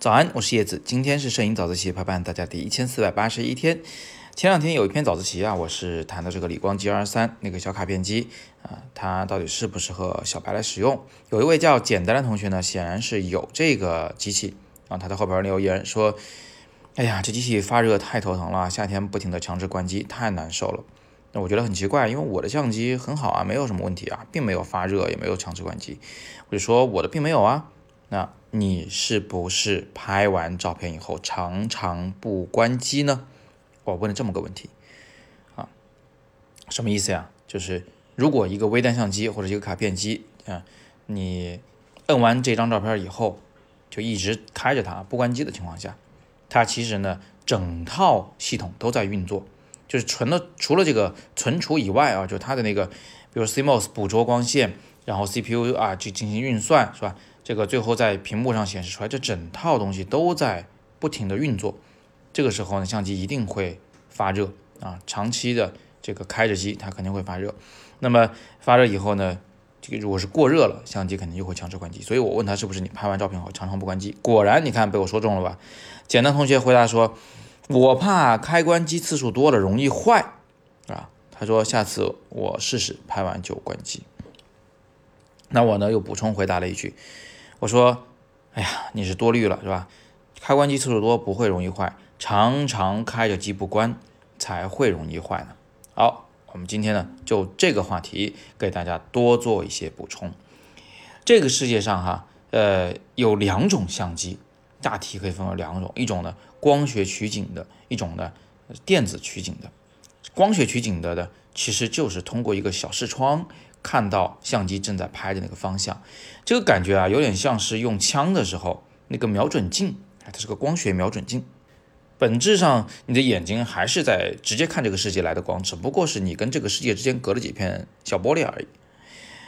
早安，我是叶子，今天是摄影早自习陪伴大家第一千四百八十一天。前两天有一篇早自习啊，我是谈的这个理光 G 二三那个小卡片机啊，它到底适不适合小白来使用？有一位叫简单的同学呢，显然是有这个机器啊，他在后边留言说：“哎呀，这机器发热太头疼了，夏天不停的强制关机，太难受了。”那我觉得很奇怪，因为我的相机很好啊，没有什么问题啊，并没有发热，也没有强制关机。我就说我的并没有啊，那。你是不是拍完照片以后常常不关机呢？我问了这么个问题啊，什么意思呀？就是如果一个微单相机或者一个卡片机啊，你摁完这张照片以后就一直开着它不关机的情况下，它其实呢整套系统都在运作，就是纯了除了这个存储以外啊，就它的那个比如 CMOS 捕捉光线，然后 CPU 啊去进行运算是吧？这个最后在屏幕上显示出来，这整套东西都在不停的运作。这个时候呢，相机一定会发热啊，长期的这个开着机，它肯定会发热。那么发热以后呢，这个如果是过热了，相机肯定就会强制关机。所以我问他是不是你拍完照片后常常不关机？果然，你看被我说中了吧？简单同学回答说，我怕开关机次数多了容易坏啊。他说下次我试试拍完就关机。那我呢又补充回答了一句。我说，哎呀，你是多虑了是吧？开关机次数多不会容易坏，常常开着机不关才会容易坏呢。好，我们今天呢就这个话题给大家多做一些补充。这个世界上哈，呃，有两种相机，大体可以分为两种，一种呢光学取景的，一种呢电子取景的。光学取景的的其实就是通过一个小视窗。看到相机正在拍的那个方向，这个感觉啊，有点像是用枪的时候那个瞄准镜，它是个光学瞄准镜。本质上，你的眼睛还是在直接看这个世界来的光，只不过是你跟这个世界之间隔了几片小玻璃而已。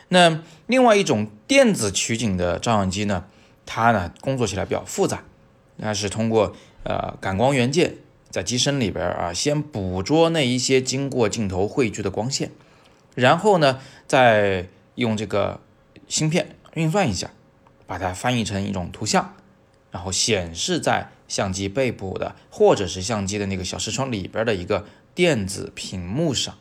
那另外一种电子取景的照相机呢，它呢工作起来比较复杂，它是通过呃感光元件在机身里边啊，先捕捉那一些经过镜头汇聚的光线。然后呢，再用这个芯片运算一下，把它翻译成一种图像，然后显示在相机背部的或者是相机的那个小视窗里边的一个电子屏幕上。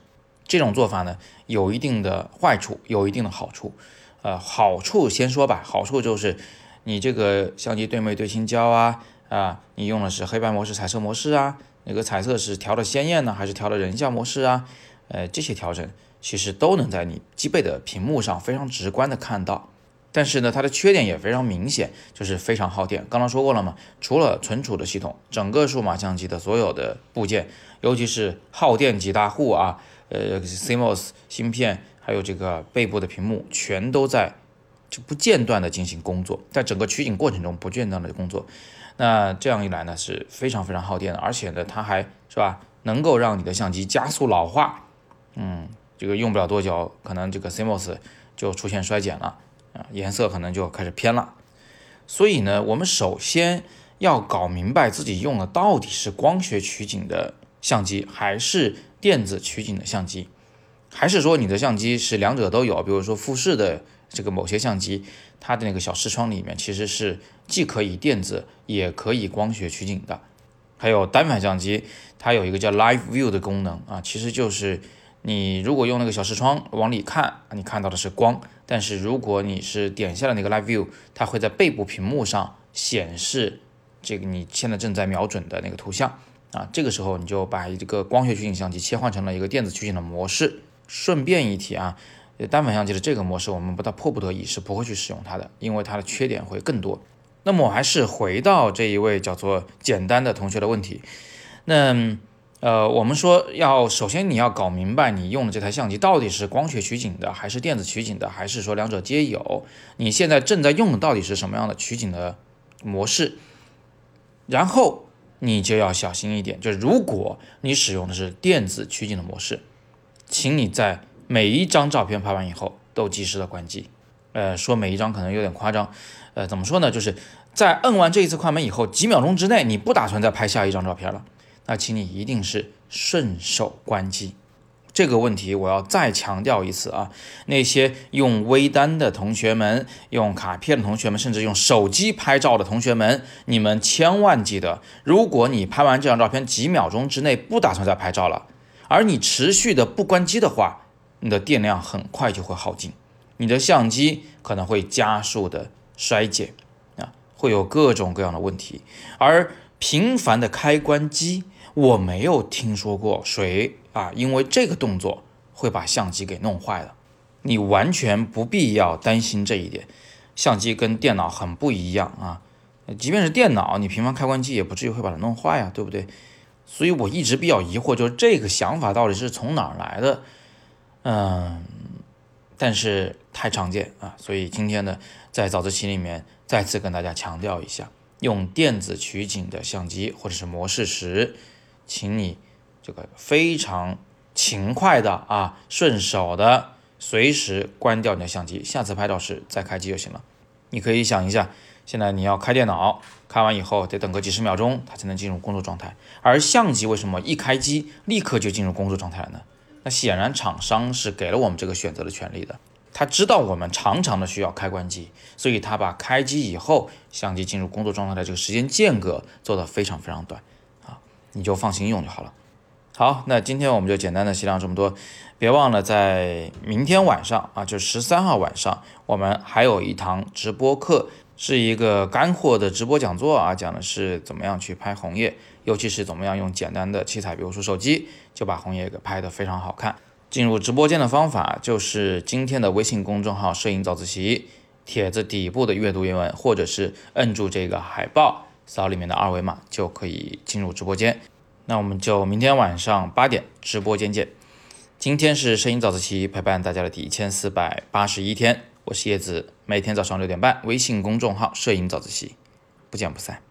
这种做法呢，有一定的坏处，有一定的好处。呃，好处先说吧，好处就是你这个相机对没对清焦啊？啊，你用的是黑白模式、彩色模式啊？那个彩色是调的鲜艳呢，还是调的人像模式啊？呃，这些调整。其实都能在你机背的屏幕上非常直观的看到，但是呢，它的缺点也非常明显，就是非常耗电。刚刚说过了嘛，除了存储的系统，整个数码相机的所有的部件，尤其是耗电几大户啊，呃，CMOS 芯片，还有这个背部的屏幕，全都在就不间断的进行工作，在整个取景过程中不间断的工作。那这样一来呢，是非常非常耗电的，而且呢，它还是吧，能够让你的相机加速老化，嗯。这个用不了多久，可能这个 CMOS 就出现衰减了啊，颜色可能就开始偏了。所以呢，我们首先要搞明白自己用的到底是光学取景的相机，还是电子取景的相机，还是说你的相机是两者都有？比如说富士的这个某些相机，它的那个小视窗里面其实是既可以电子也可以光学取景的。还有单反相机，它有一个叫 Live View 的功能啊，其实就是。你如果用那个小视窗往里看，你看到的是光；但是如果你是点下了那个 Live View，它会在背部屏幕上显示这个你现在正在瞄准的那个图像啊。这个时候你就把这个光学取景相机切换成了一个电子取景的模式。顺便一提啊，单反相机的这个模式我们不到迫不得已是不会去使用它的，因为它的缺点会更多。那么我还是回到这一位叫做简单的同学的问题，那。呃，我们说要首先你要搞明白你用的这台相机到底是光学取景的，还是电子取景的，还是说两者皆有？你现在正在用的到底是什么样的取景的模式？然后你就要小心一点，就是如果你使用的是电子取景的模式，请你在每一张照片拍完以后都及时的关机。呃，说每一张可能有点夸张，呃，怎么说呢？就是在摁完这一次快门以后，几秒钟之内你不打算再拍下一张照片了。那请你一定是顺手关机，这个问题我要再强调一次啊！那些用微单的同学们、用卡片的同学们，甚至用手机拍照的同学们，你们千万记得，如果你拍完这张照片几秒钟之内不打算再拍照了，而你持续的不关机的话，你的电量很快就会耗尽，你的相机可能会加速的衰减啊，会有各种各样的问题。而频繁的开关机，我没有听说过谁。啊，因为这个动作会把相机给弄坏了，你完全不必要担心这一点。相机跟电脑很不一样啊，即便是电脑，你频繁开关机也不至于会把它弄坏啊，对不对？所以我一直比较疑惑，就是这个想法到底是从哪儿来的？嗯，但是太常见啊，所以今天呢，在早自习里面再次跟大家强调一下，用电子取景的相机或者是模式时，请你。这个非常勤快的啊，顺手的，随时关掉你的相机，下次拍照时再开机就行了。你可以想一下，现在你要开电脑，开完以后得等个几十秒钟，它才能进入工作状态。而相机为什么一开机立刻就进入工作状态了呢？那显然厂商是给了我们这个选择的权利的。他知道我们常常的需要开关机，所以他把开机以后相机进入工作状态的这个时间间隔做得非常非常短啊，你就放心用就好了。好，那今天我们就简单的细聊这么多，别忘了在明天晚上啊，就十三号晚上，我们还有一堂直播课，是一个干货的直播讲座啊，讲的是怎么样去拍红叶，尤其是怎么样用简单的器材，比如说手机，就把红叶给拍得非常好看。进入直播间的方法就是今天的微信公众号“摄影早自习”帖子底部的阅读原文，或者是摁住这个海报，扫里面的二维码就可以进入直播间。那我们就明天晚上八点直播间见。今天是摄影早自习陪伴大家的第一千四百八十一天，我是叶子，每天早上六点半，微信公众号“摄影早自习”，不见不散。